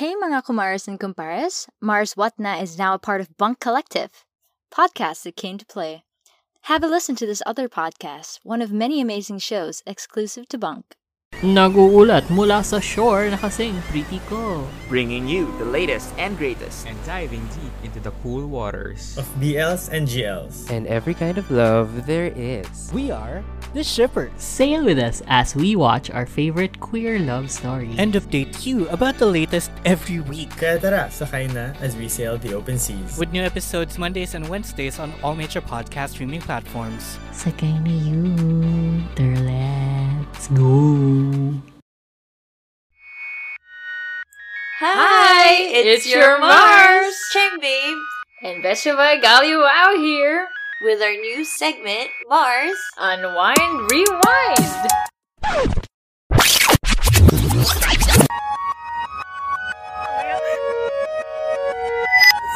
Hey mga kumaras and kumpares, Mars Watna is now a part of Bunk Collective, podcast that came to play. Have a listen to this other podcast, one of many amazing shows exclusive to Bunk. Naguulat mula sa shore na kasing pretty ko. bringing you the latest and greatest. and diving deep into the cool waters. of BLs and GLs. and every kind of love there is. We are the Shippers. Sail with us as we watch our favorite queer love story. And update you about the latest every week. Kaya tara, sakay na as we sail the open seas. With new episodes Mondays and Wednesdays on all major podcast streaming platforms. Sakay na you, let's go. Hi, it's your Mars, Chang Babe, And Beshava Galio out here. with our new segment, Mars. Unwind, rewind.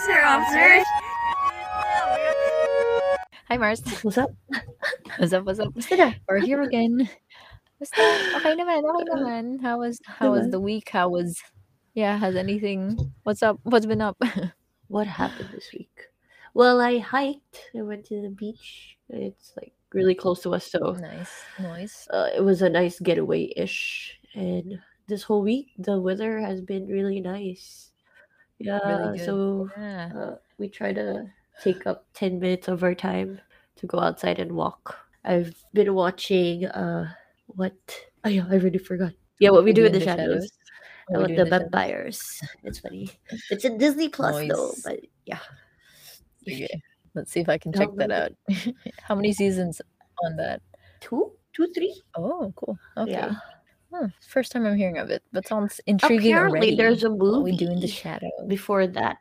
Sir Officer. Hi Mars. What's up? What's up? What's up? Basta na. We're here again. Basta, okay naman, okay naman. How was how was the week? How was yeah, has anything what's up? What's been up? What happened this week? Well, I hiked. I went to the beach. It's like really close to us, so nice. Nice. uh, it was a nice getaway ish. And this whole week, the weather has been really nice. Yeah, good. so Yeah. uh, we try to take up 10 minutes of our time to go outside and walk. I've been watching, uh, what? Oh, yeah, I already forgot. Yeah, what we, do in the, shadows. What we the shadows. vampires. It's funny. It's in Disney Plus though, but yeah. Okay. Let's see if I can check that out. How many seasons on that? Two? Two. Oh, cool. Okay. Yeah. Huh, First time I'm hearing of it, but sounds intriguing Apparently, already. there's a movie what we do in the shadow. before that.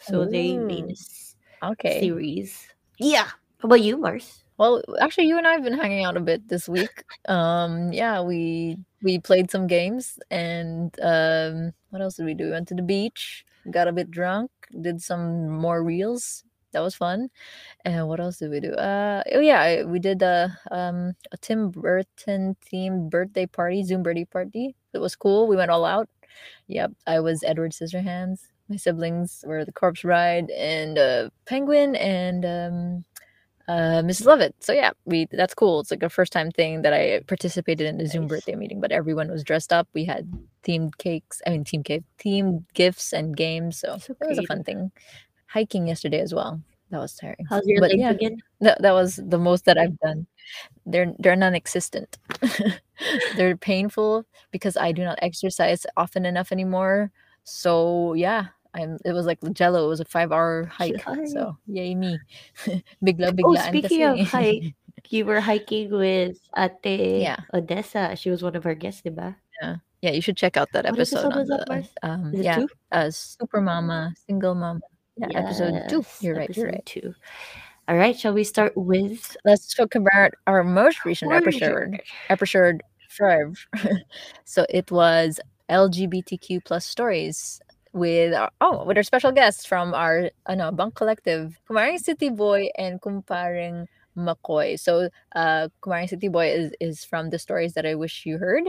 So they made Ooh. this Okay. series. Yeah. How about you, Mars? Well, actually, you and I have been hanging out a bit this week. Um, yeah, we we played some games, and um, what else did we do? We went to the beach, got a bit drunk, did some more reels. That was fun. And what else did we do? Uh, oh yeah, we did a um a Tim Burton themed birthday party, Zoom birthday party. It was cool. We went all out. Yep, I was Edward Scissorhands. My siblings were the Corpse Bride and uh, Penguin and um, uh, Mrs. Lovett. So yeah, we that's cool. It's like a first time thing that I participated in a Zoom Nice. birthday meeting, but everyone was dressed up. We had themed cakes. I mean, team cake, themed gifts and games. So, So it was a fun thing. Hiking yesterday as well. That was tiring. How's your but legs yeah, again? that, that was the most that I've done. They're they're non-existent. they're painful because I do not exercise often enough anymore. So yeah, I'm. It was like Jello. It was a five-hour hike. Ay. So yay me. bigla Oh, speaking kasi. of hike, you were hiking with Ate Yeah. Odessa. She was one of our guests, diba? yeah, Yeah, you should check out that What episode episode on was that, the Mars? um Is it yeah two? uh super mama single mama yeah episode two. You're right. You're right. Two. All right, shall we start with Let's talk about our most recent episode. episode five. so it was LGBTQ plus stories with our, oh with our special guests from our ano bunk collective, Kumaring City Boy and Kumparing McCoy. So uh Kumaring City Boy is is from the stories that I wish you heard.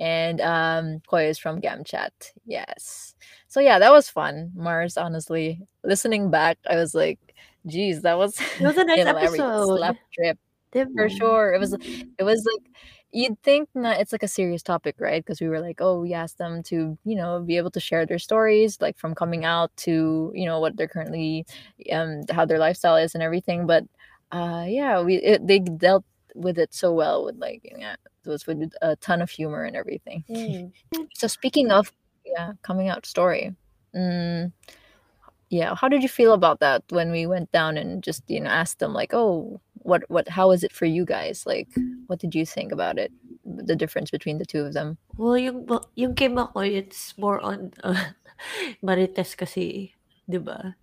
And um Koy is from Gamchat. Yes. So yeah, that was fun. Mars, honestly. Listening back, I was like, geez, that was It was a nice episode. Slap trip for sure. It was it was like you'd think that it's like a serious topic, right? Because we were like, oh, we asked them to, you know, be able to share their stories, like from coming out to, you know, what they're currently, um, how their lifestyle is and everything. But, uh, yeah, we it, they dealt with it so well with like, yeah, it was with a ton of humor and everything. Mm. So speaking of, yeah, coming out story, mm, yeah, how did you feel about that when we went down and just you know asked them like, oh, what what how is it for you guys? Like, what did you think about it? The difference between the two of them. Well, yung, yung kay Makoy, it's more on uh, Marites kasi, di ba?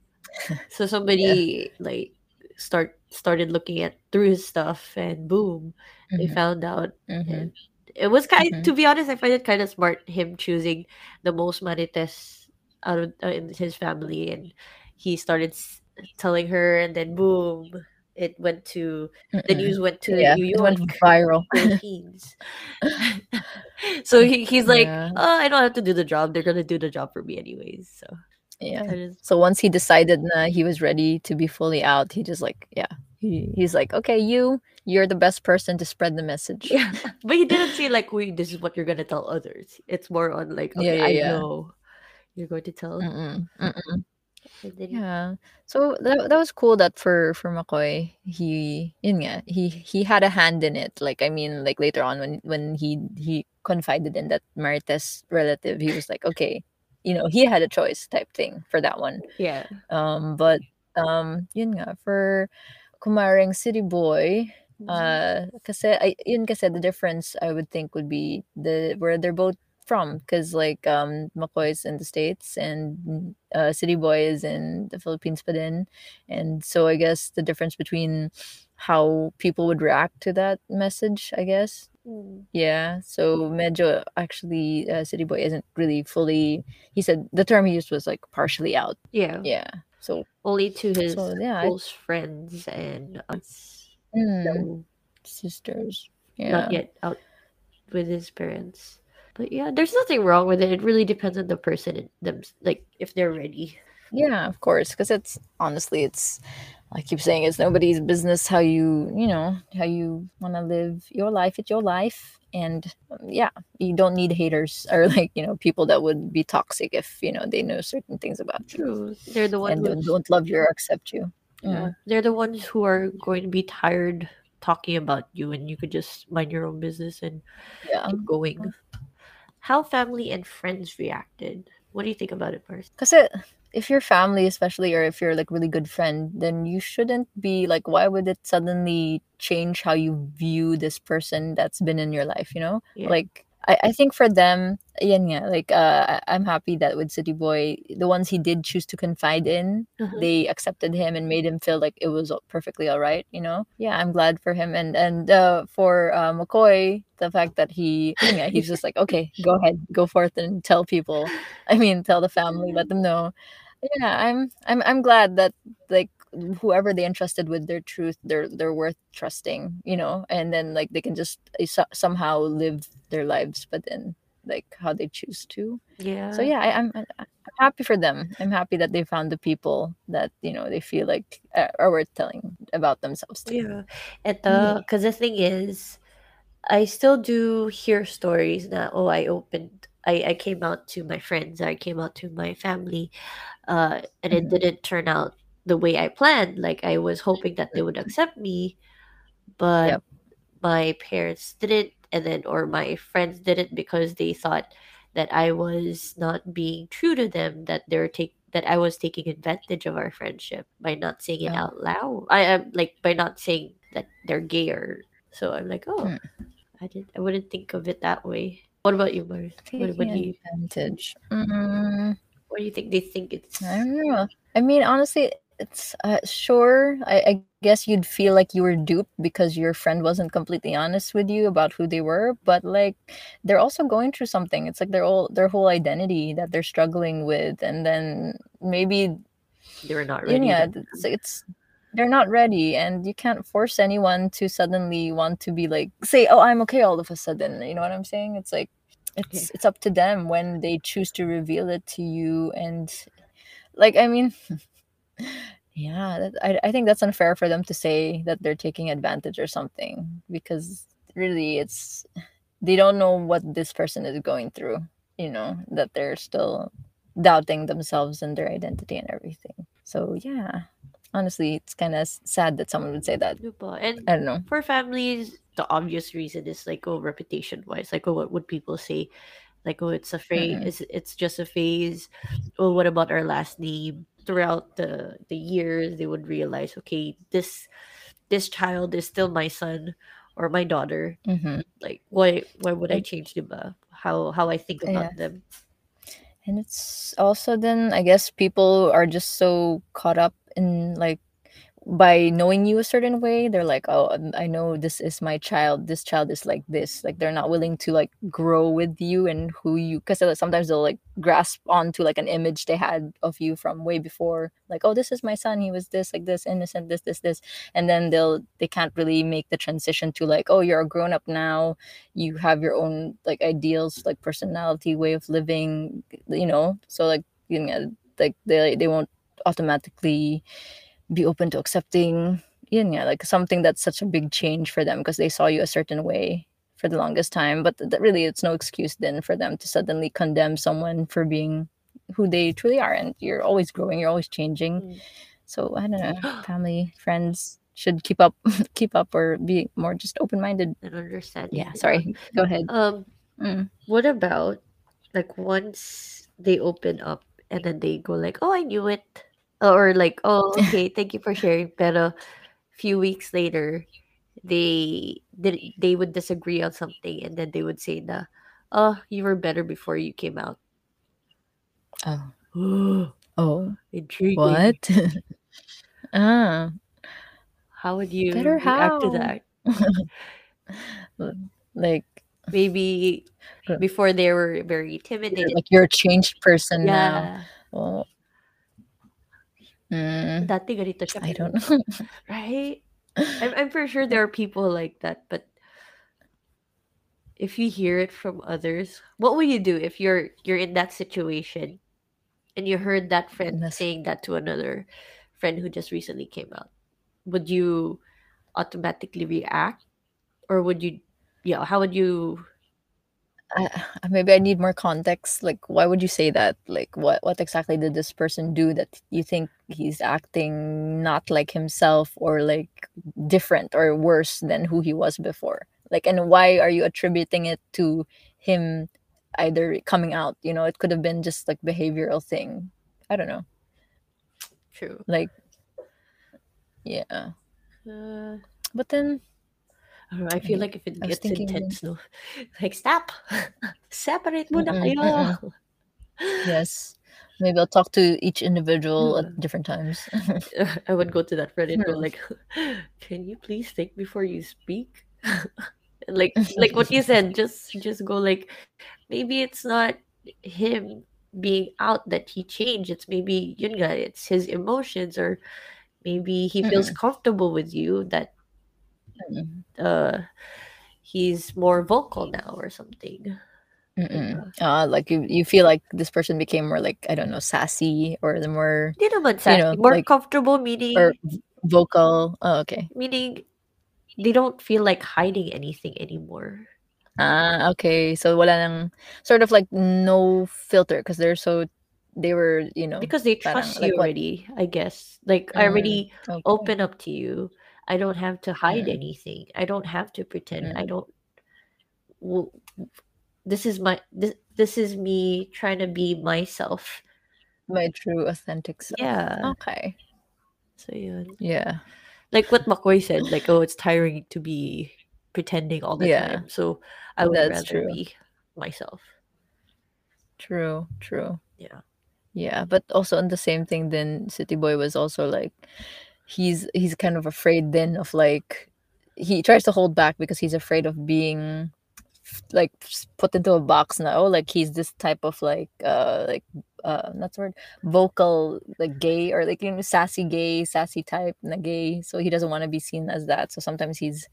So somebody like start started looking at through his stuff and boom, they Mhm, found out. mhm. And it was kind Mhm. to be honest, I find it kind of smart him choosing the most Marites out of uh, in his family and he started s- telling her and then boom, it went to the Mm-mm. news went to Yeah, New it went York, viral. Philippines. so he, he's like, Yeah. oh, I don't have to do the job. They're gonna do the job for me anyways. So Yeah. So once he decided nah, he was ready to be fully out, he just like, yeah, he, he's like, okay, you, you're the best person to spread the message. yeah. But he didn't say like, wait, this is what you're gonna tell others. It's more on like, Yeah, okay, yeah, I yeah. know you're going to tell. Mm-mm, mm-mm. Yeah. So that, that was cool that for for McCoy, he yun nga, he he had a hand in it. Like I mean, like later on when when he he confided in that Marites relative, he was like, okay, you know, he had a choice type thing for that one. yeah, Um, but um, yun nga for kumaring City Boy, uh, kasi I, yun kasi the difference I would think would be the where they're both from because like um McCoy's in the states and uh, City Boy is in the Philippines but din. and so I guess the difference between how people would react to that message I guess Mm. yeah so medyo actually uh, City Boy isn't really fully he said the term he used was like partially out yeah, yeah so Only to his so yeah I, close friends and us. mm, So sisters yeah not yet out with his parents. But yeah, there's nothing wrong with it. It really depends on the person and them, like if they're ready. Yeah, of course, because it's honestly, it's I keep saying it's nobody's business how you you know how you want to live your life. It's your life, and um, yeah, you don't need haters or like you know people that would be toxic if you know they know certain things about you they're the ones and who, don't, don't love you or accept you. yeah, they're the ones who are going to be tired talking about you, and you could just mind your own business and Yeah, keep going. How family and friends reacted? What do you think about it first? because if your family, especially, or if you're like really good friend, then you shouldn't be like, why would it suddenly change how you view this person that's been in your life? You know, Yeah. like I, I think for them, yan yeah like uh, I'm happy that with City Boy, the ones he did choose to confide in, Uh-huh. they accepted him and made him feel like it was perfectly all right. You know, yeah, I'm glad for him. And and uh, for uh, McCoy, the fact that he, nga, he's just like, okay, go ahead, go forth and tell people. I mean, tell the family, let them know. Yeah, I'm I'm I'm glad that like whoever they entrusted with their truth, they're they're worth trusting, you know, and then like they can just so- somehow live their lives, but then like how they choose to. Yeah. So yeah, I, I'm I'm I'm happy for them. I'm happy that they found the people that you know they feel like uh, are worth telling about themselves. To. Yeah. And the because the thing is, I still do hear stories that oh I opened I, I came out to my friends, I came out to my family, uh, and it Mhm. didn't turn out the way I planned. Like I was hoping that they would accept me, but Yep. my parents didn't, and then or my friends didn't because they thought that I was not being true to them, that they're take that I was taking advantage of our friendship by not saying it Oh. out loud. I am like by not saying that they're gay or so I'm like, oh, Hmm. I did I wouldn't think of it that way. What about you, Mars? What, what do you advantage. Mm. what do you think they think it's I don't know. I mean, honestly, it's uh, sure. I, I guess you'd feel like you were duped because your friend wasn't completely honest with you about who they were. But like, they're also going through something. It's like their whole their whole identity that they're struggling with, and then maybe they're not ready? then? it's, it's they're not ready, and you can't force anyone to suddenly want to be like say, "Oh, I'm okay," all of a sudden. You know what I'm saying? It's like it's it's up to them when they choose to reveal it to you, and like I mean. Yeah, that, I, I think that's unfair for them to say that they're taking advantage or something because really it's they don't know what this person is going through, you know, that they're still doubting themselves and their identity and everything. So, yeah, honestly, it's kind of sad that someone would say that. And I don't know. for families, the obvious reason is like oh reputation wise. Like oh what would people say? Like oh it's a mm-hmm. phase Mm-mm. it's, it's just a phase. Oh what about our last name? Throughout the the years they would realize, okay, this this child is still my son or my daughter. hmm Like why why would I change them How how I think about them. And it's also then, I guess, people are just so caught up in like by knowing you a certain way they're like oh i know this is my child this child is like this like they're not willing to like grow with you and who you because sometimes they'll like grasp onto like an image they had of you from way before like oh this is my son he was this like this innocent this this this and then they'll they can't really make the transition to like oh you're a grown up now you have your own like ideals like personality way of living you know? So like you know like they they won't automatically be open to accepting yun nga, like something that's such a big change for them because they saw you a certain way for the longest time but th- really it's no excuse then for them to suddenly condemn someone for being who they truly are and you're always growing you're always changing Mm. so i don't know family friends should keep up keep up or be more just open-minded and understanding. yeah sorry go ahead Um, Mm. what about like once they open up and then they go like, "Oh, I knew it," or like, "Oh, okay, thank you for sharing." Pero few weeks later, they did they would disagree on something, and then they would say, "Na, oh, you were better before you came out." oh oh Intriguing. what ah How would you better react to that? like Maybe before they were very intimidated. like you're a changed person now Yeah. well mm, Dati ganito siya, i pero- don't know Right? I'm, I'm pretty sure there are people like that, but if you hear it from others, what will you do if you're you're in that situation and you heard that friend Goodness. saying that to another friend who just recently came out? Would you automatically react, or would you, yeah? How would you? I, maybe I need more context. Like, why would you say that? Like, what what exactly did this person do that you think he's acting not like himself or like different or worse than who he was before? Like, and why are you attributing it to him either coming out? You know, it could have been just like behavioral thing. I don't know. True. Like, yeah. Uh, But then, I don't know. I feel like if it gets thinking- intense, no, like stop, separate muna Mm-mm, kayo. mm-mm. yes, maybe I'll talk to each individual Mm. at different times. I would go to that friend and go like, "Can you please think before you speak?" like like what you said, just just go like, maybe it's not him being out that he changed. It's maybe yun nga, it's his emotions, or maybe he feels comfortable with you that Mm. Uh he's more vocal now or something. Mm-mm. Uh, like you, you feel like this person became more like I don't know sassy or the more Di naman sassy, know, more like- comfortable meaning or vocal. Oh, okay. meaning they don't feel like hiding anything anymore. Ah, okay. So wala nang sort of like no filter because they're so they were you know because they parang trust like you what- already i guess like i Mm, already okay. open up to you i don't have to hide Mm. anything i don't have to pretend i Mm. don't w- this is my this, this is me trying to be myself my true authentic self. yeah Okay. so yun. Yeah. like what mccoy said like oh it's tiring to be pretending all the Yeah. time so i would That's rather true. be myself True. True. yeah Yeah, but also on the same thing, then City Boy was also like, he's he's kind of afraid then of like, he tries to hold back because he's afraid of being like put into a box now. Like he's this type of like uh like uh not the word vocal like gay or like you know sassy gay sassy type na gay. So he doesn't want to be seen as that. So sometimes he's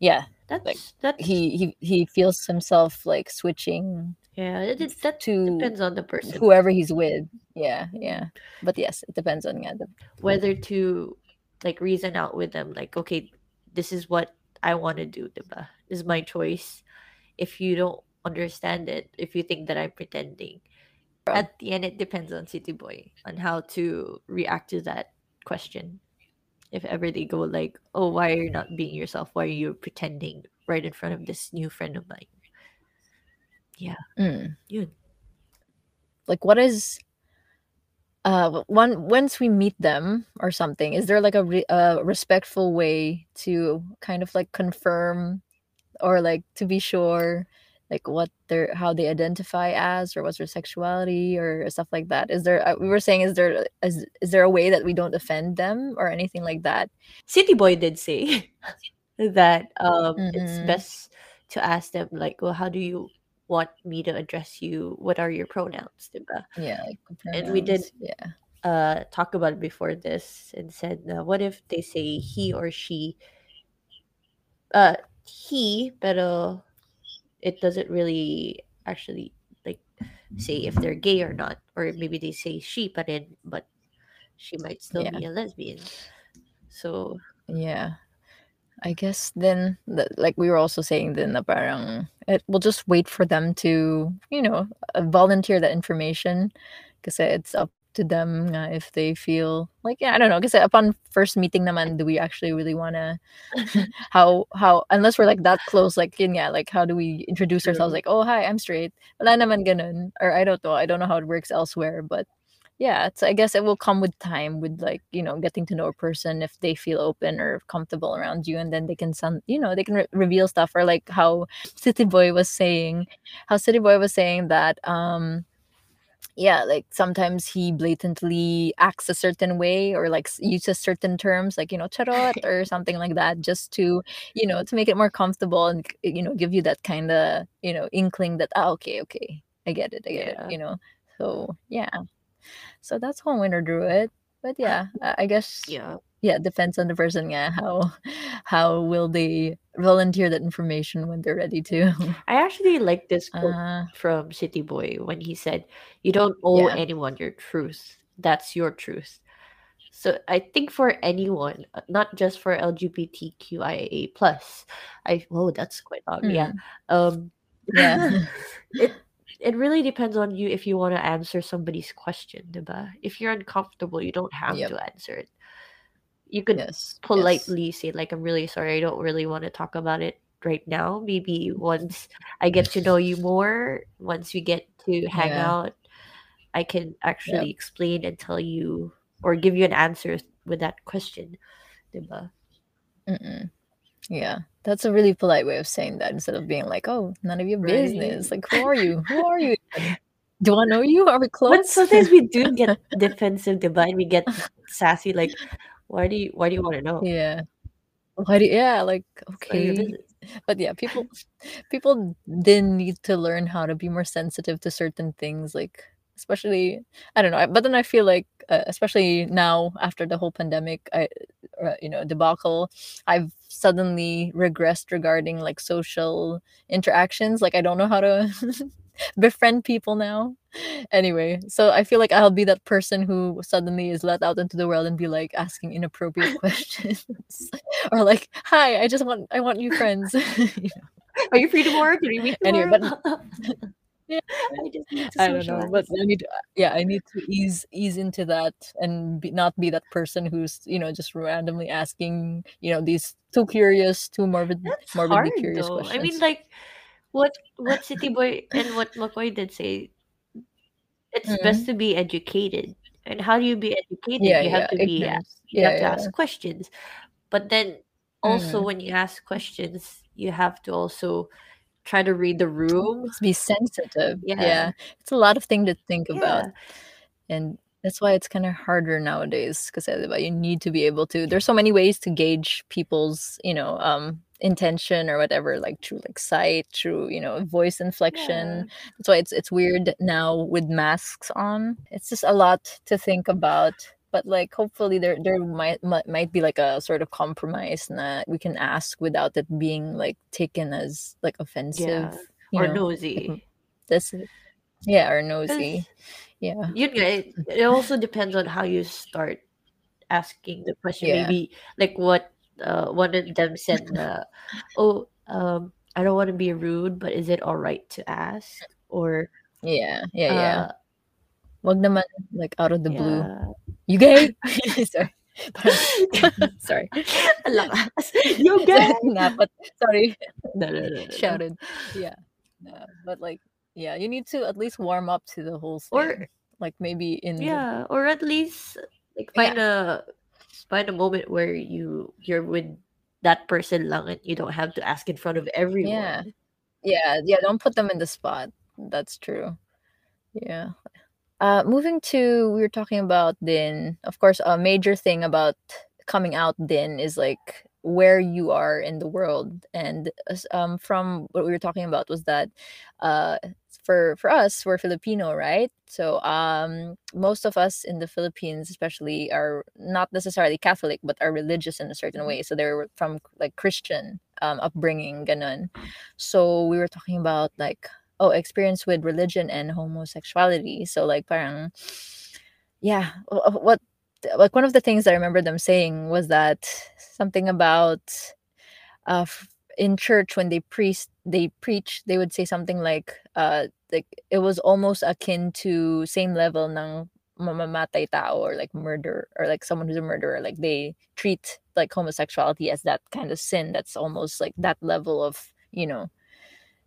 yeah that's Like, that's he he he feels himself like switching yeah it, it- that to depends on the person whoever he's with. Yeah, yeah. But yes, it depends on yeah, the whether to like reason out with them like okay this is what i want to do diba? this is my choice if you don't understand it if you think that i'm pretending at the end it depends on city boy on how to react to that question if ever they go like oh why are you not being yourself why are you pretending right in front of this new friend of mine yeah Mm. Yun. like what is uh one once we meet them or something is there like a re- uh, respectful way to kind of like confirm or like to be sure like what they're how they identify as or what's their sexuality or stuff like that is there uh, we were saying is there is, is there a way that we don't offend them or anything like that City Boy did say that um it's Mhm. best to ask them like, well, how do you want me to address you? What are your pronouns? diba? yeah like And we did- yeah Uh, talk about it before this and said, uh, what if they say he or she? Uh, he, pero it doesn't really actually like say if they're gay or not, or maybe they say she, but then but she might still Yeah. be a lesbian. So Yeah. I guess then, th- like we were also saying, then na parang it, we'll just wait for them to, you know, uh, volunteer that information, because it's up to them nga if they feel like yeah, I don't know. Because upon first meeting naman, do we actually really wanna how how unless we're like that close, like yun nga, like how do we introduce ourselves? Like oh hi, I'm straight. Wala naman ganun, or I don't know. I don't know how it works elsewhere, but yeah it's i guess it will come with time with like you know getting to know a person if they feel open or comfortable around you and then they can some you know they can re- reveal stuff or like how city boy was saying how city boy was saying that um yeah like sometimes he blatantly acts a certain way or like uses certain terms like you know charot or something like that just to you know to make it more comfortable and you know give you that kind of you know inkling that ah okay okay i get it i get Yeah. it you know so yeah so that's one winner drew it but yeah i guess yeah, yeah depends on the person yeah how how will they volunteer that information when they're ready to I actually like this quote uh from City Boy when he said, "You don't owe Yeah. anyone your truth. That's your truth." So I think for anyone, uh, not just for LGBTQIA plus, I oh that's quite long. Yeah. Um, yeah it it really depends on you if you want to answer somebody's question, diba? If you're uncomfortable, you don't have Yep. to answer it. You could yes yes. politely say like i'm really sorry i don't really want to talk about it right now maybe once i get to know you more once we get to hang Yeah. out i can actually explain and tell you or give you an answer with that question diba? Mm-mm. yeah that's a really polite way of saying that instead of being like oh none of your Right. business like who are you? Who are you do i know you? Are we close? but sometimes we do get defensive and we get sassy like why do you why do you want to know? Yeah. Why do You, yeah like It's none of your okay. but yeah people people then need to learn how to be more sensitive to certain things like especially i don't know but then i feel like uh, especially now after the whole pandemic i uh, you know debacle i've suddenly regressed regarding like social interactions like i don't know how to befriend people now anyway so i feel like i'll be that person who suddenly is let out into the world and be like asking inappropriate questions or like hi i just want i want new friends You know? are you free tomorrow can we meet Anyway, tomorrow? Yeah. I just need to I don't know, but. I need to, yeah, I need to ease ease into that and be, not be that person who's you know just randomly asking you know these too curious, too morbid, That's morbidly hard curious though. questions. I mean, like what what City Boy and what McCoy did say. It's best to be educated, and how do you be educated? yeah, you have yeah, to be a- you Yeah, have to ask questions, but then also Mm. when you ask questions, you have to also try to read the room. be sensitive. Yeah. Yeah, it's a lot of thing to think about. And that's why it's kind of harder nowadays because you need to be able to there's so many ways to gauge people's you know um intention or whatever like through like sight through you know voice inflection that's why it's it's weird now with masks on it's just a lot to think about but like hopefully there there might might, be like a sort of compromise that we can ask without it being like taken as like offensive you or know nosy. this yeah or nosy yeah Yun nga, it, it also depends on how you start asking the question. Yeah. Maybe like what uh, one of them said, na, "Oh, um, I don't want to be rude, but is it all right to ask?" Or yeah yeah yeah uh, Wag naman like out of the blue. You gay? sorry. sorry. Ang lakas. You but sorry. no, no, no. Shouted. Yeah. No, but like yeah, you need to at least warm up to the whole thing. Or like maybe in the- yeah, or at least like Yeah. find a find a moment where you you're with that person lang and you don't have to ask in front of everyone. Yeah. Yeah, yeah, don't put them in the spot. That's true. Yeah. Uh, moving to we were talking about then, of course, a major thing about coming out then is like where you are in the world. And um from what we were talking about was that uh for for us we're filipino right? So um most of us in the philippines especially are not necessarily catholic but are religious in a certain way. So they're from like christian um upbringing ganun. So we were talking about like oh experience with religion and homosexuality. So like parang yeah wh- wh- what like one of the things i remember them saying was that something about uh in church when they priest they preach they would say something like uh like it was almost akin to same level ng mamamatay tao or like murder or like someone who's a murderer. Like they treat like homosexuality as that kind of sin that's almost like that level of you know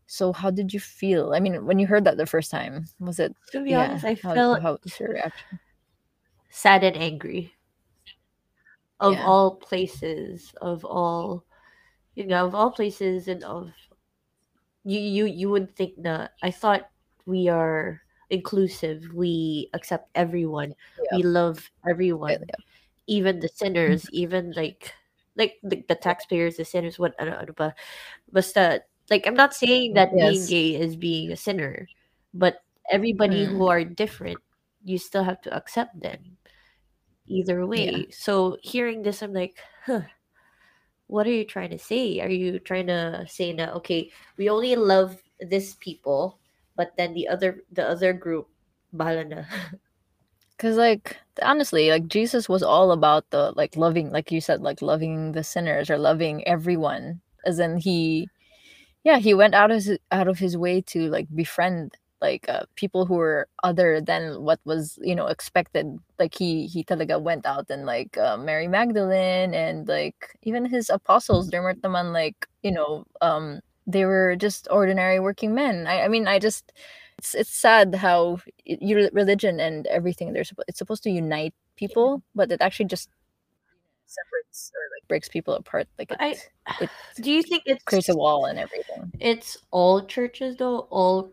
so how did you feel i mean when you heard that the first time was it To be yeah honest, I how, felt how was your reaction sad and angry. Of yeah all places, of all you know, of all places and of you you you would think that I thought we are inclusive. We accept everyone. yeah We love everyone, yeah. even the sinners, mm-hmm. even like like the, the taxpayers, the sinners, what ano, ano ba. Basta like I'm not saying that being gay is being a sinner, but everybody who mm, are different, you still have to accept them either yeah way. So hearing this, I'm like, huh, what are you trying to say? Are you trying to say that okay, we only love this people, but then the other the other group, bahala na. Because, like, honestly, like, Jesus was all about the, like, loving, like you said, like, loving the sinners or loving everyone. As in, he, yeah, he went out of his, out of his way to, like, befriend, like, uh, people who were other than what was, you know, expected. Like, he, he talaga went out and, like, uh, Mary Magdalene and, like, even his apostles, they weren't the man, like, you know, um, they were just ordinary working men. I, I mean, I just, it's it's sad how y- your religion and everything they're it's supposed to unite people, but it actually just separates or like breaks people apart. Like I it do you think it creates a wall and everything. it's all churches though? All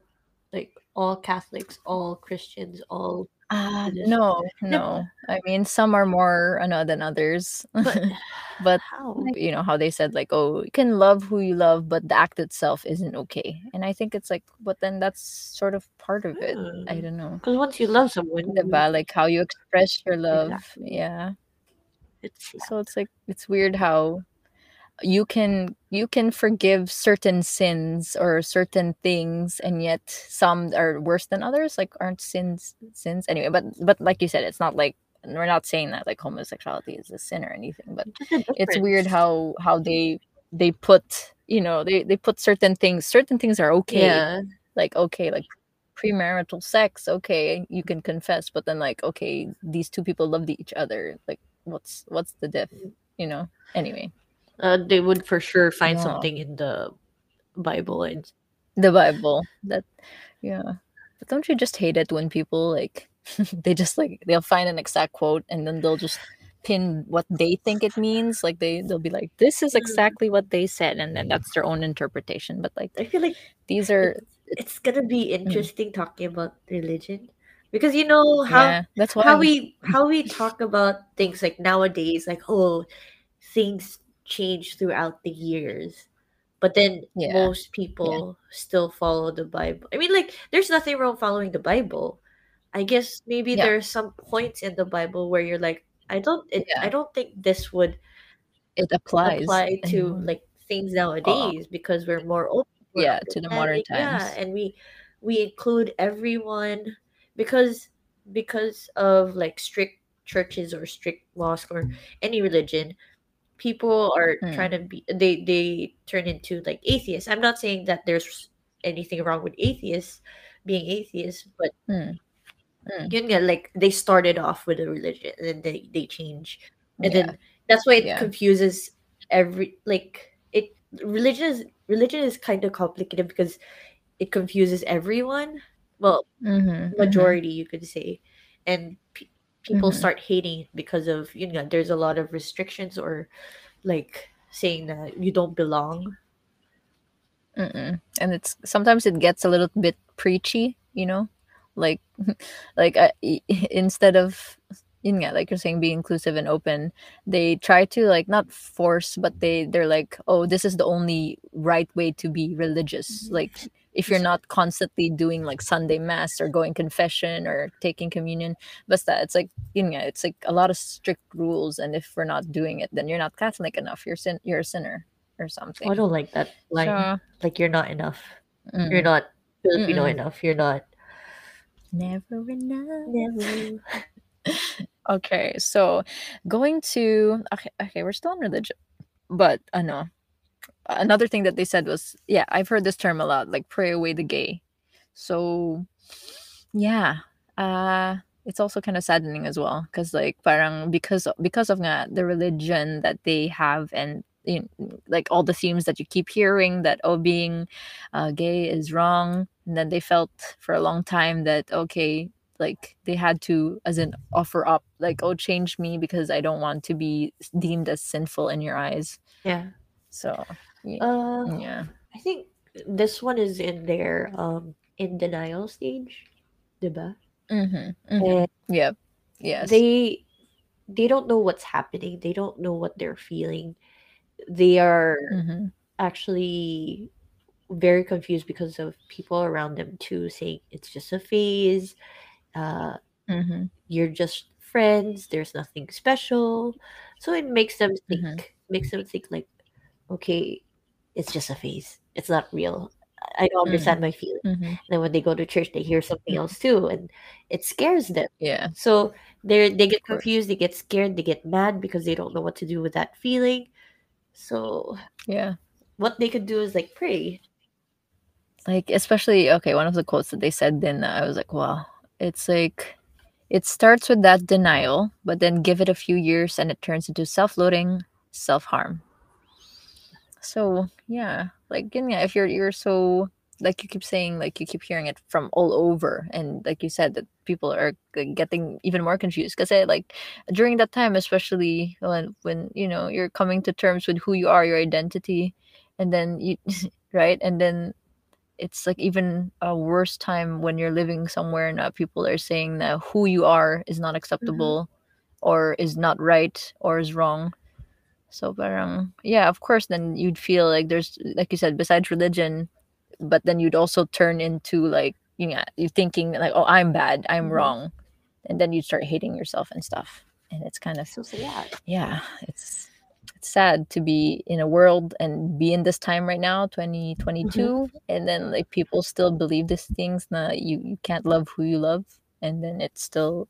like all Catholics, all Christians, all Uh, no, no. I mean, some are more ano than others, but but how? you know how they said like, oh, you can love who you love, but the act itself isn't okay. And I think it's like, but then that's sort of part of it. I don't know. Because once you love someone, about Like how you express your love. exactly. Yeah. It's So it's like it's weird how you can you can forgive certain sins or certain things and yet some are worse than others like aren't sins sins? Anyway but but like you said it's not like we're not saying that like homosexuality is a sin or anything but it's weird how how they they put you know they they put certain things certain things are okay. Yeah. like okay like premarital sex okay you can confess but then like okay these two people loved each other like what's what's the diff you know? Anyway. Uh, they would for sure find yeah. something in the Bible and the bible. That yeah. But don't you just hate it when people like they just like they'll find an exact quote and then they'll just pin what they think it means? Like they they'll be like this is Mm. exactly what they said and then that's their own interpretation. But like I feel like these are it's gonna be mm, interesting talking about religion because you know how yeah that's how why. we how we talk about things like nowadays like oh things change throughout the years. But then yeah most yeah. people still follow the bible. I mean like there's nothing wrong following the bible. I guess maybe yeah. there's some points in the bible where you're like i don't it, yeah. I don't think this would it applies apply to like things uh, nowadays because we're more open yeah to the modern understanding yeah times. and we we include everyone because because of like strict churches or strict mosque or any religion people are trying mm, to be they they turn into like atheists. I'm not saying that there's anything wrong with atheists being atheists but mm, mm, you know like they started off with a religion and then they they change. And yeah. then that's why it yeah. confuses every like it religion is religion is kind of complicated because it confuses everyone well mm-hmm, mm-hmm, majority you could say and pe- people mm-hmm. start hating because of you know there's a lot of restrictions or like saying that you don't belong Mm-mm. And it's sometimes it gets a little bit preachy, you know, like like uh, i- instead of you know, like you're saying, be inclusive and open. They try to like not force, but they they're like, oh, this is the only right way to be religious. Like if you're not constantly doing like Sunday mass or going confession or taking communion, basta it's like you know, it's like a lot of strict rules, and if we're not doing it, then you're not Catholic enough. You're sin- you're a sinner or something. I don't like that line. So, Like you're not enough. mm, You're not Filipino Mm-mm. enough. You're not. never enough. Never. Okay, so going to okay, okay, we're still in religion, but I know another thing that they said was yeah, I've heard this term a lot, like pray away the gay. So yeah, uh, it's also kind of saddening as well, because like parang because because of nga, the religion that they have and you know, like all the themes that you keep hearing that oh being uh, gay is wrong, and then they felt for a long time that okay like they had to as an offer up like oh change me because i don't want to be deemed as sinful in your eyes Yeah. so yeah, Uh, yeah. I think this one is in their um in denial stage, diba? Mm-hmm, And yep yes they they don't know what's happening. They don't know what they're feeling. They are mm-hmm, actually very confused because of people around them too saying it's just a phase. Uh, mm-hmm, you're just friends. There's nothing special. So it makes them think, Mhm. makes them think like, okay, it's just a phase. It's not real. I don't understand my feeling. mm-hmm. And then when they go to church, they hear something else too, and it scares them. yeah So they they get confused, they get scared, they get mad because they don't know what to do with that feeling. So yeah what they could do is like pray. like especially okay one of the quotes that they said then i was like wow it's like it starts with that denial but then give it a few years and it turns into self-loading, self-harm so yeah like yeah if you're you're so like you keep saying like you keep hearing it from all over and like you said that people are like, getting even more confused because like during that time especially when when you know you're coming to terms with who you are your identity and then you right? And then it's like even a worse time when you're living somewhere and uh, people are saying that who you are is not acceptable or is not right or is wrong so parang yeah of course then you'd feel like there's like you said besides religion but then you'd also turn into like you know you thinking like oh i'm bad i'm Mhm. wrong. And then you'd start hating yourself and stuff. And it's kind of So sad. yeah. It's it's sad to be in a world and be in this time right now 2022 and then like people still believe these things that you, you can't love who you love and then it's still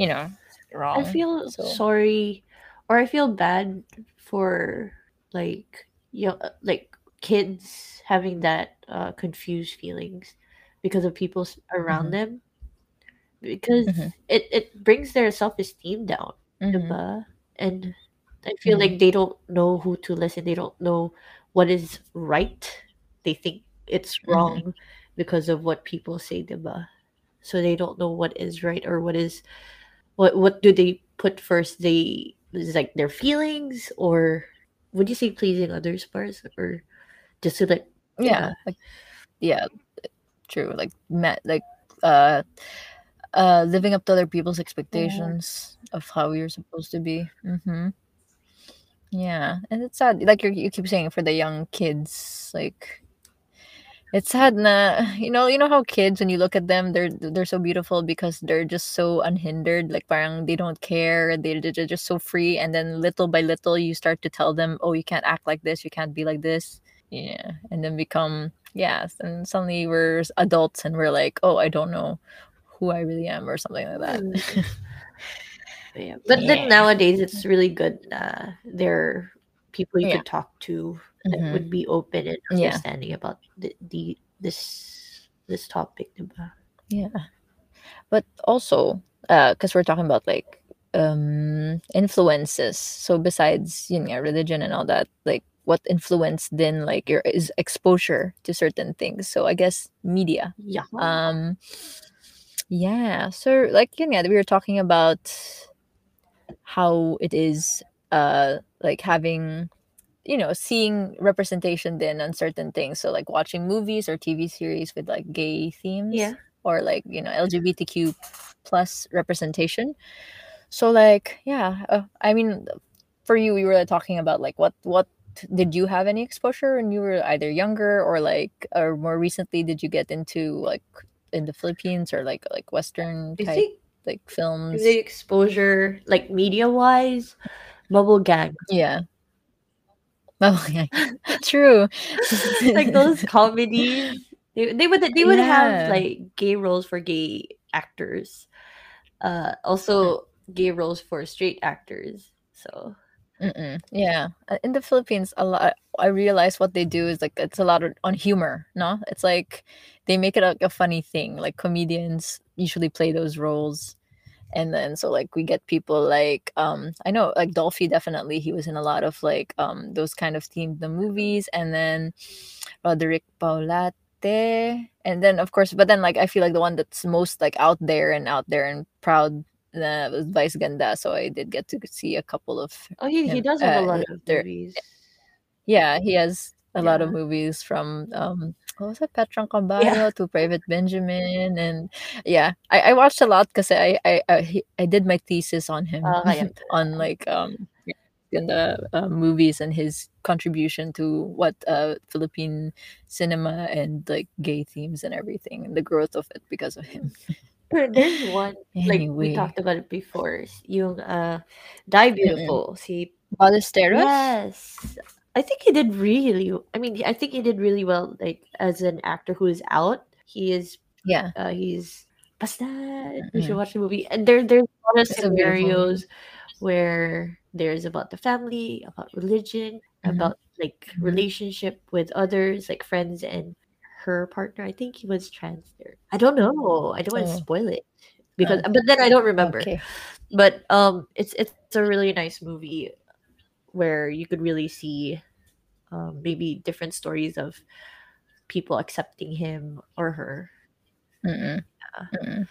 you know. Wrong. I feel so- sorry or I feel bad for like you know, uh, like kids having that uh, confused feelings because of people around Mhm. them because Mhm. it, it brings their self-esteem down Mhm. and I feel like they don't know who to listen they don't know what is right they think it's Mhm. wrong because of what people say diba? so they don't know what is right or what is what what do they put first they is like their feelings or would you say pleasing others first or just to like yeah like yeah true like met like uh uh living up to other people's expectations of how you're supposed to be. Mm-hmm. Yeah and it's sad like you you keep saying for the young kids like it's sad na you know you know how kids when you look at them they're they're so beautiful because they're just so unhindered like parang they don't care they, they're just so free and then little by little you start to tell them oh you can't act like this you can't be like this yeah and then become yes and suddenly we're adults and we're like oh i don't know who i really am or something like that Mm. yeah. but Yeah. then nowadays it's really good uh there are people you Yeah. could talk to that Mhm. would be open and Yeah. understanding about the, the this this topic diba? yeah but also uh because we're talking about like um influences so besides you know religion and all that like what influence then like your is exposure to certain things so i guess media yeah um yeah so like you know we were talking about how it is uh like having you know seeing representation then on certain things. So like watching movies or tv series with like gay themes Yeah. or like you know lgbtq plus representation. So like yeah uh, i mean for you we were talking about like what what did you have any exposure when you were either younger or like or more recently did you get into like in the philippines or like like western type think like films? the exposure, like media wise, Bubble Gang. yeah oh yeah true like those comedies. They, they would they would Yeah. have like gay roles for gay actors. Uh also gay roles for straight actors. So Mm-mm. Yeah, Uh, in the Philippines, a lot. I realize what they do is like it's a lot on humor. No, it's like they make it like a funny thing. Like comedians usually play those roles, and then so like we get people like um I know like Dolphy definitely he was in a lot of like um those kind of themed the movies, and then Roderick Paulate, and then of course, but then like I feel like the one that's most like out there and out there and proud. Uh, was Vice Ganda, so I did get to see a couple of oh he, he does have a uh, lot of there- movies. yeah, he has a lot of movies from um what was it, Petrang Kabayo to Private Benjamin, and yeah, I, I watched a lot because I I I, he, I did my thesis on him kaya on like um in the uh, movies and his contribution to what uh Philippine cinema and like gay themes and everything and the growth of it because of him. There- There's one like we talked about it before. Yung uh Die Beautiful. See Ballesteros. Yes. I think he did really I mean I think he did really well like as an actor who is out. He is Yeah, uh he's basta you Mm-mm. should watch the movie. And there there's a lot of It's a beautiful movie. scenarios where there's about the family, about religion, Mhm. about like Mhm. relationship with others, like friends and her partner. I think he was trans there. I don't know. I don't want to Oh. spoil it. Because but then I don't remember okay. but um it's it's a really nice movie where you could really see um, maybe different stories of people accepting him or her. Mm-mm. Mm-mm.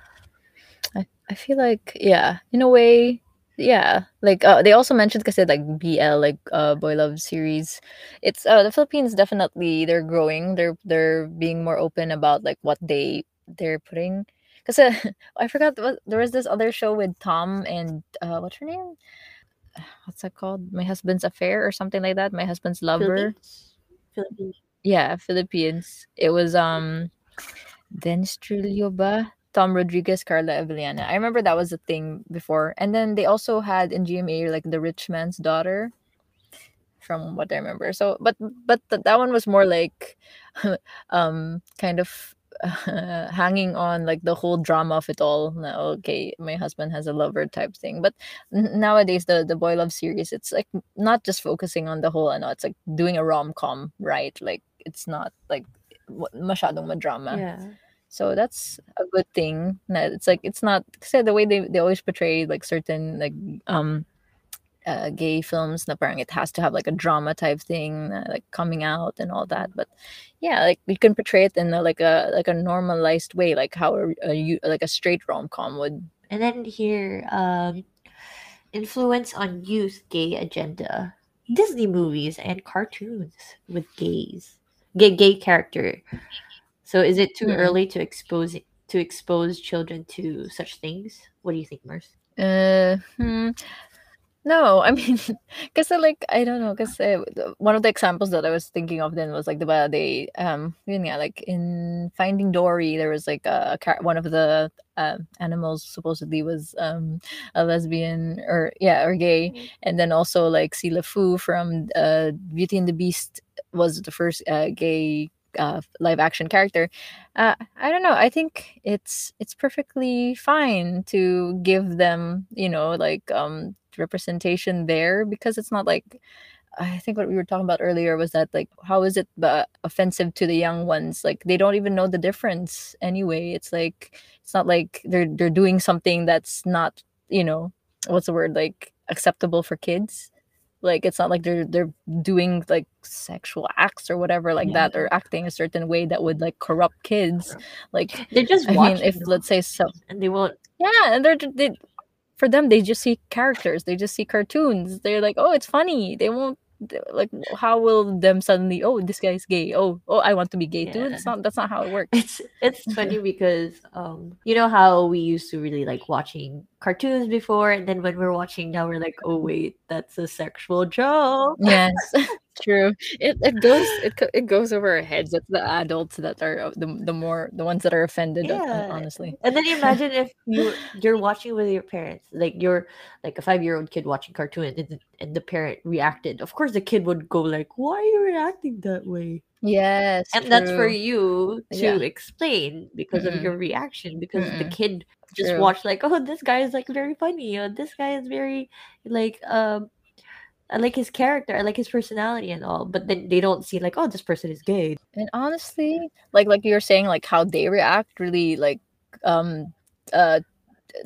I, I feel like yeah in a way yeah like uh, they also mentioned because like bl like uh boy love series. It's uh the philippines definitely they're growing. They're they're being more open about like what they they're putting. Because uh, i forgot what there was this other show with tom and uh what's her name what's that called my husband's affair or something like that my husband's lover Philippines Philippines yeah philippines it was um Dennis Trillo ba? Tom Rodriguez, Carla Abellana. I remember that was a thing before. And then they also had in GMA like the rich man's daughter from what I remember. So but but th- that one was more like um kind of uh, hanging on like the whole drama of it all. Okay, my husband has a lover type thing. But n- nowadays the the boy love series it's like not just focusing on the whole i know it's like doing a rom-com, right? Like it's not like masyadong madrama. yeah So that's a good thing. It's like it's not kasi the way they, they always portray like certain like um uh, gay films na parang it has to have like a drama type thing na, like coming out and all that but yeah like you can portray it in a, like a like a normalized way like how a, a you like a straight rom-com would. And then here um influence on youth gay agenda. Disney movies and cartoons with gays gay gay character. So is it too Mm. early to expose to expose children to such things? What do you think mars Uh, hmm. No, I mean, because like I don't know, because uh, one of the examples that I was thinking of then was like the way they um yun nga, like in Finding Dory there was like a, one of the uh, animals supposedly was um a lesbian or yeah or gay, and then also like si LeFou from uh Beauty and the Beast was the first uh, gay uh, live action character. Uh, I don't know. I think it's it's perfectly fine to give them, you know, like um representation there because it's not like I think what we were talking about earlier was that like how is it uh, offensive to the young ones? Like they don't even know the difference anyway. It's like it's not like they're they're doing something that's not, you know, what's the word like acceptable for kids. Like it's not like they're they're doing like sexual acts or whatever like that or acting a certain way that would like corrupt kids. Like they're just I mean, if them, let's say so, and they won't yeah, and they're they, for them they just see characters, they just see cartoons. They're like, oh, it's funny. They won't like how will them suddenly oh this guy's gay. Oh oh I want to be gay too. That's not that's not how it works. It's it's funny because um you know how we used to really like watching cartoons before and then when we're watching now we're like oh wait that's a sexual joke. Yes true it, it goes it, it goes over our heads it's the adults that are uh, the, the more the ones that are offended uh, Yeah. honestly and then imagine if you you're watching with your parents like you're like a five year old kid watching cartoon and, the- and the parent reacted of course the kid would go like why are you reacting that way yes and that's for you to Yeah. explain because of Mm-mm. your reaction because the Mm-mm. kid just True. watched like oh this guy is like very funny or this guy is very like um I like his character I like his personality and all but then they don't see like oh this person is gay. And honestly, like like you're saying, like how they react really like um uh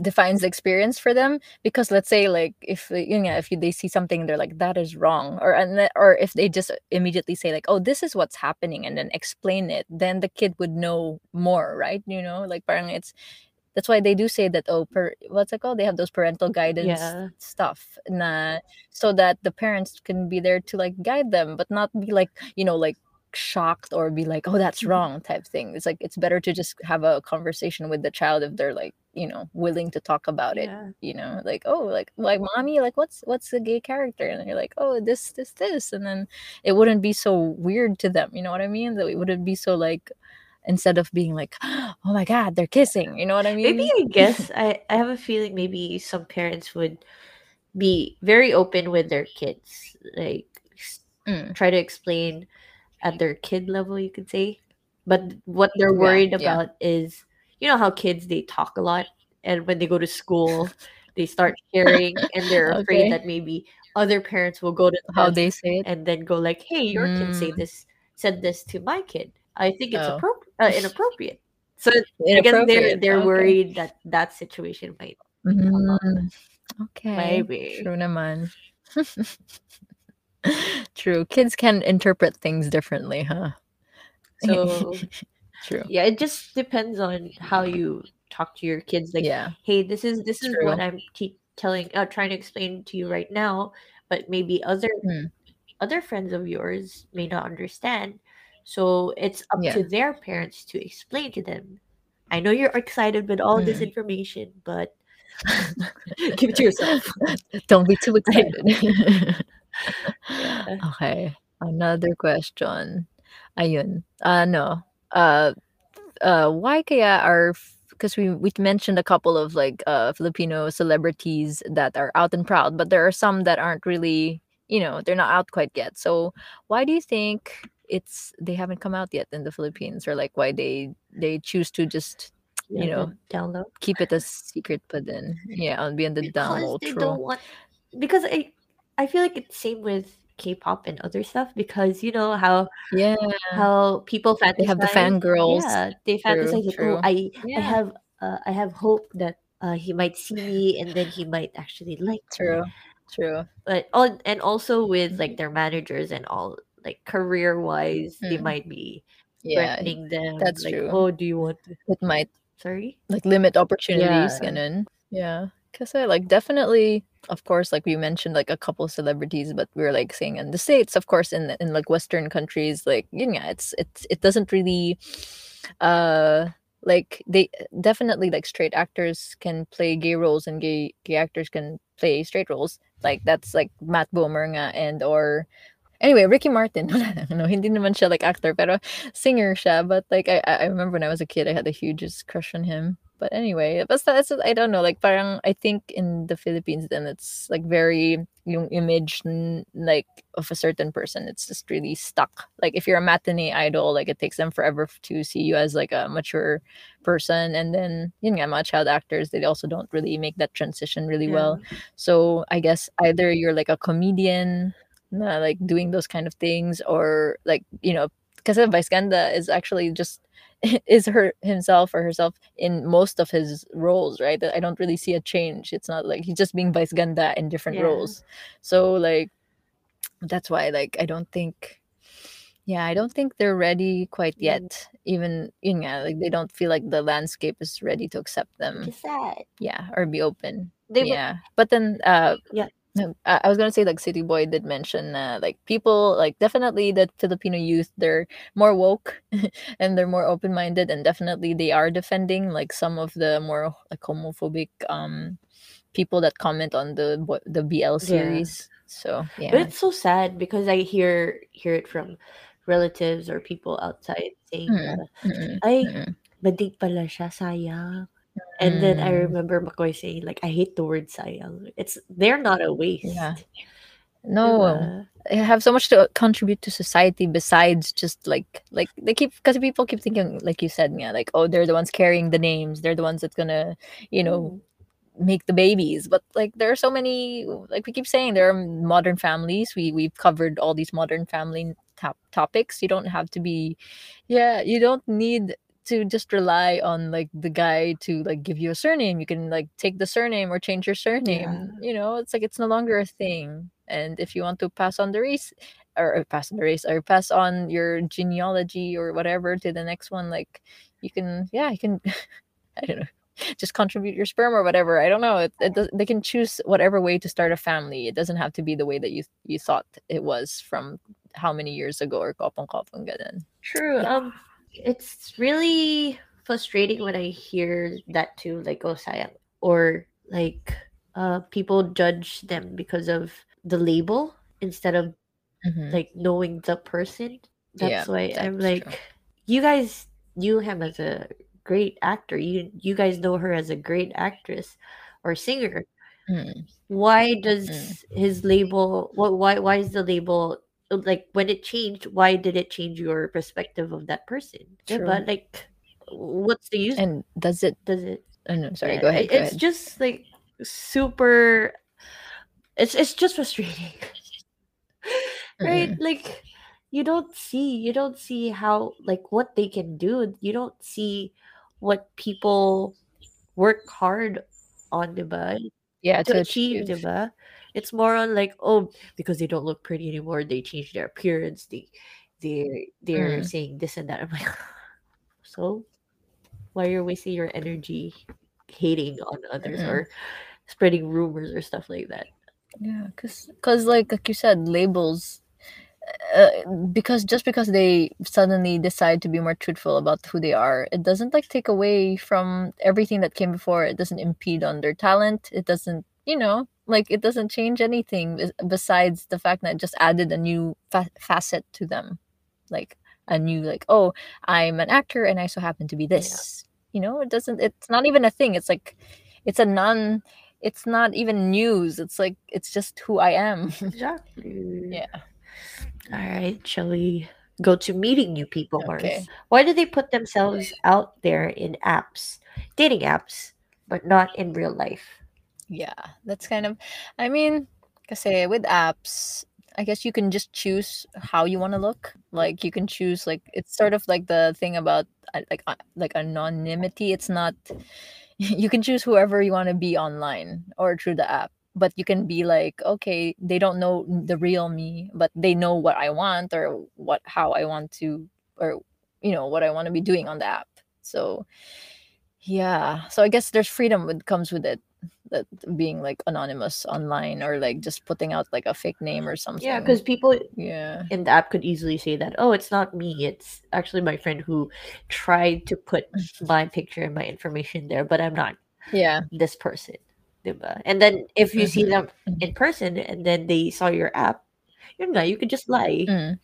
defines the experience for them because let's say like if you know if they see something they're like that is wrong or and or if they just immediately say like oh this is what's happening and then explain it then the kid would know more right? You know like parang it's that's why they do say that oh per what's it called they have those parental guidance Yeah. stuff na so that the parents can be there to like guide them but not be like you know like shocked or be like oh that's Mhm. wrong type thing it's like it's better to just have a conversation with the child if they're like you know willing to talk about it Yeah. you know like oh like like mommy like what's what's the gay character and you're like oh this this this and then it wouldn't be so weird to them you know what i mean that it wouldn't be so like instead of being like oh my god they're kissing you know what i mean maybe I guess I, I have a feeling maybe some parents would be very open with their kids like Mm. try to explain at their kid level you could say but what they're worried yeah. about is you know how kids they talk a lot and when they go to school they start sharing and they're afraid that maybe other parents will go to how they say it and then go like hey your kid say Mm. this said this to my kid i think it's Oh. appro- uh, inappropriate. so I guess they're they're Okay. worried that that situation might Mm, okay. Maybe. true naman true. Kids can interpret things differently huh? So true. yeah it just depends on how you talk to your kids like yeah. Hey this is this is what i'm te- telling uh, trying to explain to you right now but maybe other Mm. other friends of yours may not understand so it's up Yeah. to their parents to explain to them i know you're excited with all this Mm. information but give it to yourself Don't be too excited. Yeah. okay. Another question. Ayun. Ano? Uh, uh, why kaya are because we we mentioned a couple of like uh Filipino celebrities that are out and proud, but there are some that aren't really, you know, they're not out quite yet. So why do you think it's they haven't come out yet in the Philippines, or like why they they choose to just You Yeah, know, download keep it a secret, but then yeah, I'll be on the because download. they don't want because I I feel like it's same with K-pop and other stuff because you know how Yeah, how people fantasize. they have the fangirls. Yeah, they fantasize like, oh, I I have uh, I have hope that uh, he might see me and then he might actually like me. True. True. But on and also with like their managers and all like career wise, they Mm. might be Yeah, threatening them. that's like, true. oh, do you want to? it might Sorry. like limit opportunities Yeah. ganun. yeah because i like definitely of course like we mentioned like a couple celebrities but we are like saying in the states of course in in like western countries like yeah it's it's it doesn't really uh like they definitely like straight actors can play gay roles and gay gay actors can play straight roles like that's like Matt Bomer nga and or anyway Ricky Martin. No hindi naman siya like actor pero singer siya. But like I I remember when I was a kid I had the hugest crush on him. But anyway basta that's I don't know like parang I think in the Philippines then it's like very yung image like of a certain person it's just really stuck. Like if you're a matinee idol like it takes them forever to see you as like a mature person. And then yun nga mga child actors they also don't really make that transition really well. So I guess either you're like a comedian na like doing those kind of things or like you know because Vice Ganda is actually just is her himself or herself in most of his roles right? I don't really see a change. It's not like he's just being Vice Ganda in different Yeah. roles. So like that's why like i don't think yeah i don't think they're ready quite yet. Even you know, like they don't feel like the landscape is ready to accept them. Sad. yeah or be open. They were yeah. But then uh Yeah. I I was gonna say like City Boy did mention uh, like people like definitely the Filipino youth they're more woke and they're more open minded and definitely they are defending like some of the more like homophobic um people that comment on the the BL Yeah. series. So But it's so sad because I hear hear it from relatives or people outside saying Mm, ay, mm-mm, badig pala siya, sayang. And then I mm, remember McCoy saying like, I hate the word sayang. It's they're not a waste. yeah. No, Diba? they have so much to contribute to society besides just like like they keep because people keep thinking like you said yeah like oh they're the ones carrying the names they're the ones that's gonna you know Mm. make the babies but like there are so many like we keep saying there are modern families we we've covered all these modern family top topics you don't have to be yeah you don't need to just rely on like the guy to like give you a surname. You can like take the surname or change your surname Yeah. you know? It's like it's no longer a thing. And if you want to pass on the race or or pass on the race or pass on your genealogy or whatever to the next one like you can yeah you can i don't know just contribute your sperm or whatever. I don't know. It, it does, they can choose whatever way to start a family. It doesn't have to be the way that you you thought it was from how many years ago or kopong kopong ganun. True. Um, it's really frustrating when I hear that too, like oh sayang, or like uh people judge them because of the label instead of Mhm. like knowing the person. Yeah, That's why I'm like, true. you guys knew him as a great actor. You you guys know her as a great actress or singer. Mm, Why does his label? What why why is the label like when it changed? Why did it change your perspective of that person? True. But like, what's the use? and does it Does it? oh no sorry yeah, go ahead go it's ahead. just like super. It's it's just frustrating. right Mm-mm. like you don't see you don't see how like what they can do you don't see what people work hard on diba, yeah to to achieve achieve diba. It's more on like oh because they don't look pretty anymore they change their appearance they they they're Mm. saying this and that i'm like so why you're wasting your energy hating on others Mm-mm. or spreading rumors or stuff like that Yeah, cause, cause like like you said, labels. Uh, because just because they suddenly decide to be more truthful about who they are, it doesn't like take away from everything that came before. It doesn't impede on their talent. It doesn't, you know, like it doesn't change anything besides the fact that it just added a new fa- facet to them, like a new like, oh, I'm an actor and I so happen to be this. You know, it doesn't. It's not even a thing. It's like, it's a non. It's not even news. It's like it's just who I am. exactly yeah. All right, shall we go to meeting new people, Mars? Okay. Why do they put themselves out there in apps, dating apps, but not in real life? Yeah, that's kind of. I mean, kasi with apps, I guess you can just choose how you want to look. Like you can choose like it's sort of like the thing about uh, like uh, like anonymity. It's not. You can choose whoever you want to be online or through the app. But you can be like, okay, they don't know the real me, but they know what I want or what how I want to or you know what I want to be doing on the app. So yeah, so I guess there's freedom that comes with it that being like anonymous online or like just putting out like a fake name or something. Yeah, because people yeah, in the app could easily say that, oh, it's not me. It's actually my friend who tried to put my picture and my information there, but I'm not yeah, this person. diba? And then if you see them mhm. in person and then they saw your app, yun nga, you could just lie. Mm.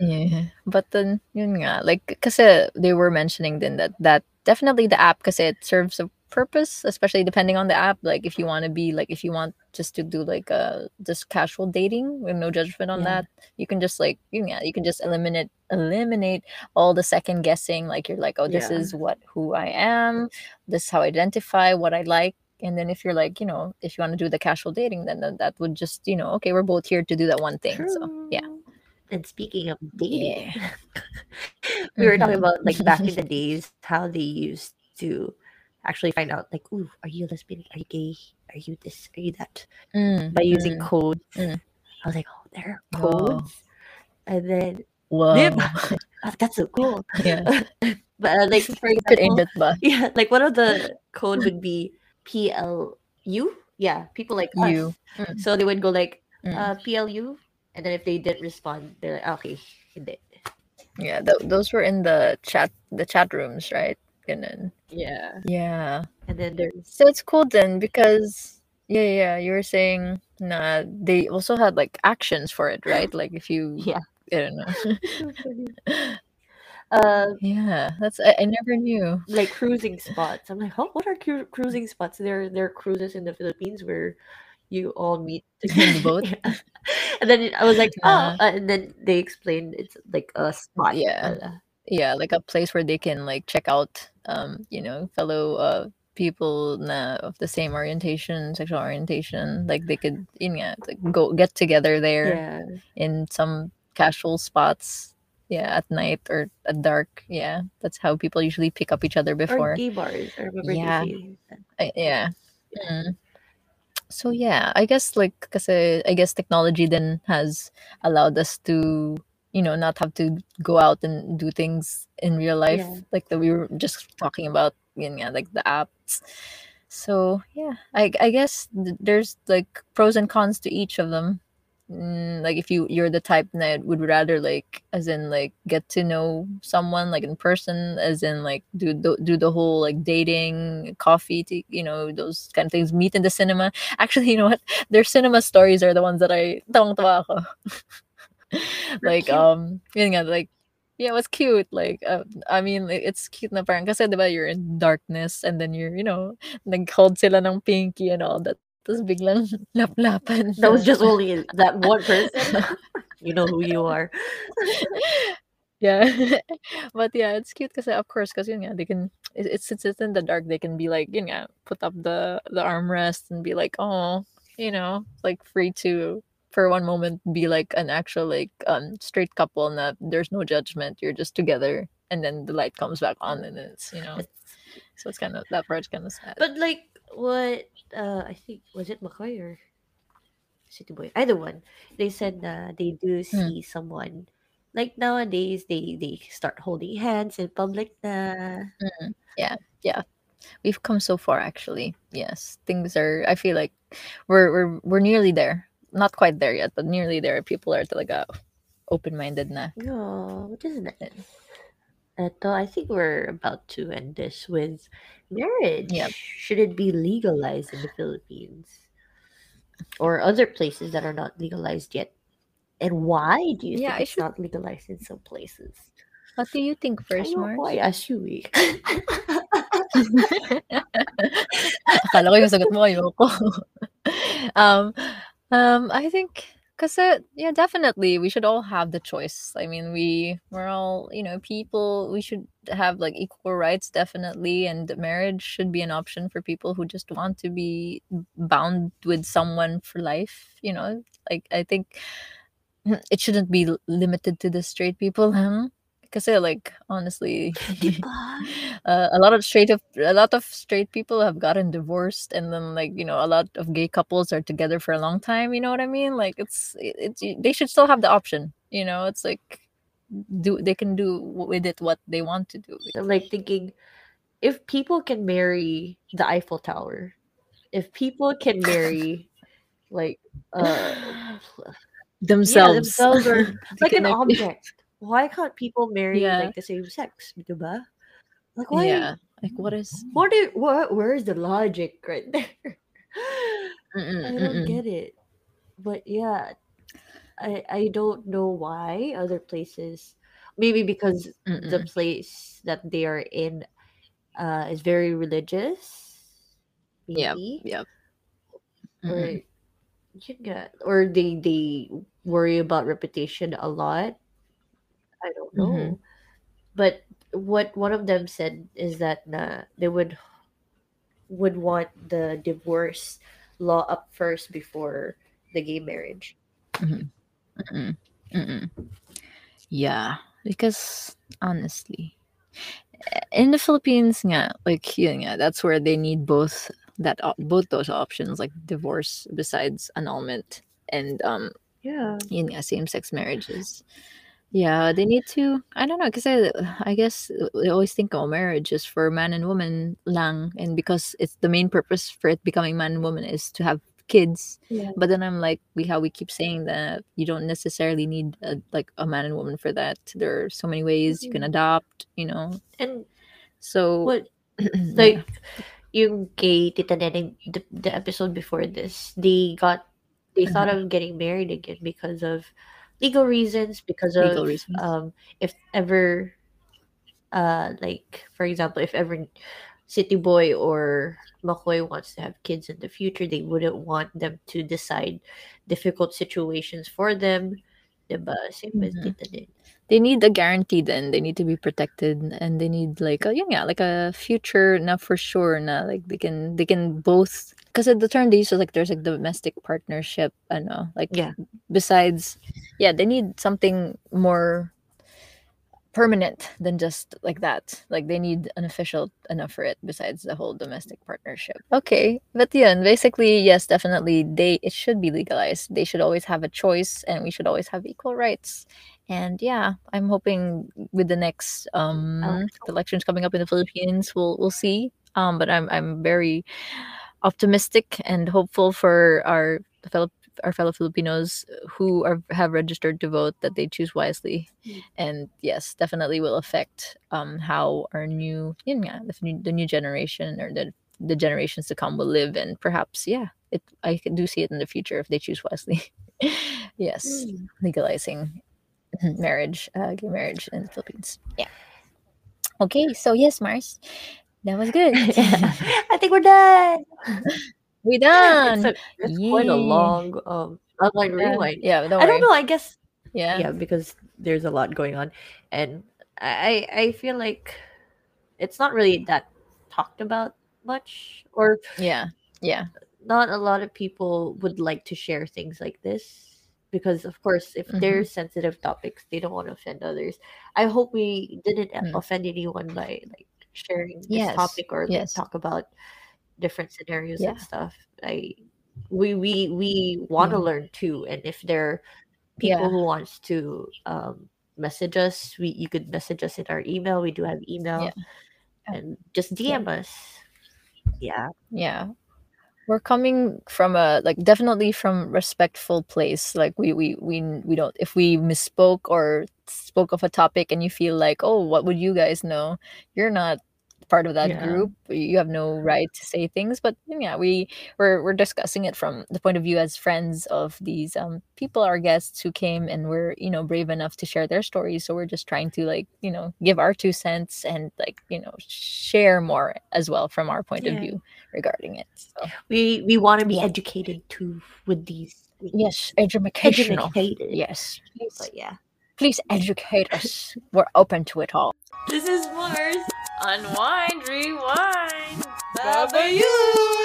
Yeah, but then yun nga, like kasi they were mentioning then that that definitely the app because it serves a purpose, especially depending on the app. Like if you want to be like if you want just to do like a just casual dating with no judgment on Yeah. that, you can just like you know, you can just eliminate eliminate all the second guessing. Like you're like, oh, this Yeah. is what who I am, this is how I identify what I like. And then if you're like, you know, if you want to do the casual dating, then that, that would just, you know, okay, we're both here to do that one thing. So yeah. And speaking of dating, Yeah. we were talking Mhm. about like back in the days how they used to actually find out like, ooh, are you lesbian? Are you gay? Are you this? Are you that? Mm, By using mm, codes. mm. I was like, oh, there are Oh. codes. And then Whoa. ah, that's so cool. yeah. But uh, like for example, yeah, like one of the code would be PLU yeah, people like us. You. Mm. So they would go like Mm. uh, PLU, and then if they didn't respond, they're like, okay, hindi. Yeah, th- those were in the chat the chat rooms, right? Ganun. Yeah. Yeah. And then there's So it's cool then because yeah, yeah, you were saying nah they also had like actions for it, right? Like if you yeah. I don't know. Uh, yeah, that's I, I never knew. like cruising spots. I'm like, oh, what are cru- cruising spots? There, there are cruises in the Philippines where you all meet In the boat? Yeah. And then I was like, oh, Uh, uh, and then they explained it's like a spot. Yeah. Yeah, like a place where they can like check out um, you know, fellow uh people na of the same orientation, sexual orientation. Like they could yun nga, like go get together there Yeah. in some casual spots. Yeah, at night or at dark. Yeah, that's how people usually pick up each other before Or gay bars. I remember Yeah. they saying that. I, yeah. Mm. So yeah, I guess like because I guess technology then has allowed us to you know not have to go out and do things in real life Yeah. like that we were just talking about yun nga, like the apps. So yeah, I I guess th- there's like pros and cons to each of them. Mm, like if you you're the type that would rather like as in like get to know someone like in person as in like do the, do the whole like dating coffee to you know those kind of things meet in the cinema actually you know what their cinema stories are the ones that I. like cute. um yun nga, like yeah, it was cute. Like, uh, I mean, it's cute na parang kasi diba you're in darkness and then you're, you know, nag-hold sila ng pinky and all that. Tapos biglang laplapan. That was just only that one person. you know who you are. yeah. but yeah, it's cute kasi of course, kasi yun nga, they can, it, it's, it's, it's in the dark. They can be like, yun nga, put up the, the armrest and be like, oh, you know, like free to for one moment be like an actual like um straight couple and that there's no judgment you're just together and then the light comes back on and it's you know so it's kind of that part's kind of sad But like what uh I think was it McCoy or City Boy? Either one. They said uh, they do Hmm. see someone like nowadays they they start holding hands in public na. Mm, yeah yeah we've come so far actually yes things are i feel like we're we're we're nearly there not quite there yet but nearly there people are talaga open-minded na No, which is nice. Eto, I think we're about to end this with marriage. Yep. Should it be legalized in the Philippines or other places that are not legalized yet? And why do you Yeah, think I it's should- not legalized in some places? what do you think first Mars? I ask you eh. Akala ko yung sagot mo ayoko. um, um, I think kasi yeah, definitely we should all have the choice. I mean, we we're all you know people. We should have like equal rights, definitely, and marriage should be an option for people who just want to be bound with someone for life. You know, like I think it shouldn't be limited to the straight people. Huh? Kasi like honestly, uh, a lot of straight of a lot of straight people have gotten divorced and then like you know a lot of gay couples are together for a long time you know what i mean? Like it's it, it's they should still have the option you know? It's like do they can do with it what they want to do I'm like thinking if people can marry the Eiffel Tower, if people can marry like uh yeah, themselves. themselves or like an object. Why can't people marry Yeah. like the same sex? Diba? Like why yeah like what is what is what where is the logic right there? Mm-mm, I don't mm-mm. get it. But yeah, I I don't know why other places maybe because the Mm-mm. place that they are in uh is very religious. Yep, Maybe. yep Or Mm-mm. or they they worry about reputation a lot. I don't know. Mhm. But what one of them said is that na they would would want the divorce law up first before the gay marriage. Mhm. Mm-mm. Mm-mm. Yeah, because honestly, in the Philippines, nga, like nga, that's where they need both that both those options, like divorce besides annulment and um Yeah. nga, same sex marriages. Yeah, they need to. I don't know because I, I guess they always think oh, marriage is for man and woman lang, and because it's the main purpose for it becoming man and woman is to have kids. Yeah. But then I'm like, we how we keep saying that you don't necessarily need a, like a man and woman for that. There are so many ways you can Mhm. adopt. You know, And so yeah. like yung kay Tita Neneng, the, the episode before this, they got they thought Mhm. of getting married again because of legal reasons, because of legal reasons. um if ever uh like for example, if ever City Boy or McCoy wants to have kids in the future, they wouldn't want them to decide difficult situations for them. Diba? Same with Mhm. Tita Nen. They need a guarantee then. They need to be protected and they need like a nga, like a future not for sure na like they can they can both because the term they use is like there's like domestic partnership i know like Yeah. besides yeah they need something more permanent than just like that. Like they need an official enough for it besides the whole domestic partnership. Okay but yeah basically yes definitely they it should be legalized. They should always have a choice and we should always have equal rights and yeah i'm hoping with the next um Oh. elections coming up in the philippines we'll we'll see um but i'm i'm very optimistic and hopeful for our fellow our fellow Filipinos who are have registered to vote that they choose wisely, Mm. and yes, definitely will affect um how our new nga, the, new, the new generation or the the generations to come will live, and perhaps yeah, it I can do see it in the future if they choose wisely. yes, Mm. legalizing marriage, uh, gay marriage in the Philippines. Yeah. Okay, so yes, Mars, that was good. I think we're done. we It's, done. a, it's quite a long um online Yeah, rewind. yeah, don't I don't know. I guess Yeah. yeah, because there's a lot going on, and I I feel like it's not really that talked about much, or Yeah. Yeah. not a lot of people would like to share things like this because, of course, if Mhm. they're sensitive topics, they don't want to offend others. I hope we didn't Mm. offend anyone by like sharing this Yes. topic or Yes. talk about different scenarios Yeah. and stuff. I we we we want to Mm. learn too, and if there are people Yeah. who wants to um, message us, we you could message us in our email. We do have email, Yeah. and just. DM us. Yeah, Yeah. We're coming from a like definitely from respectful place. Like we we we we don't if we misspoke or spoke of a topic and you feel like, "Oh, what would you guys know?" You're not part of that Yeah. group. You have no right to say things, but yeah, we we're we're discussing it from the point of view as friends of these um people our guests who came and were, you know, brave enough to share their stories. So we're just trying to like, you know, give our two cents and like, you know, share more as well from our point of view regarding it. So we we want to be educated too with these. yes, educational. educated. Yes. Please, but yeah. please educate us. We're open to it all. This is Mars. Unwind, rewind. Baba you.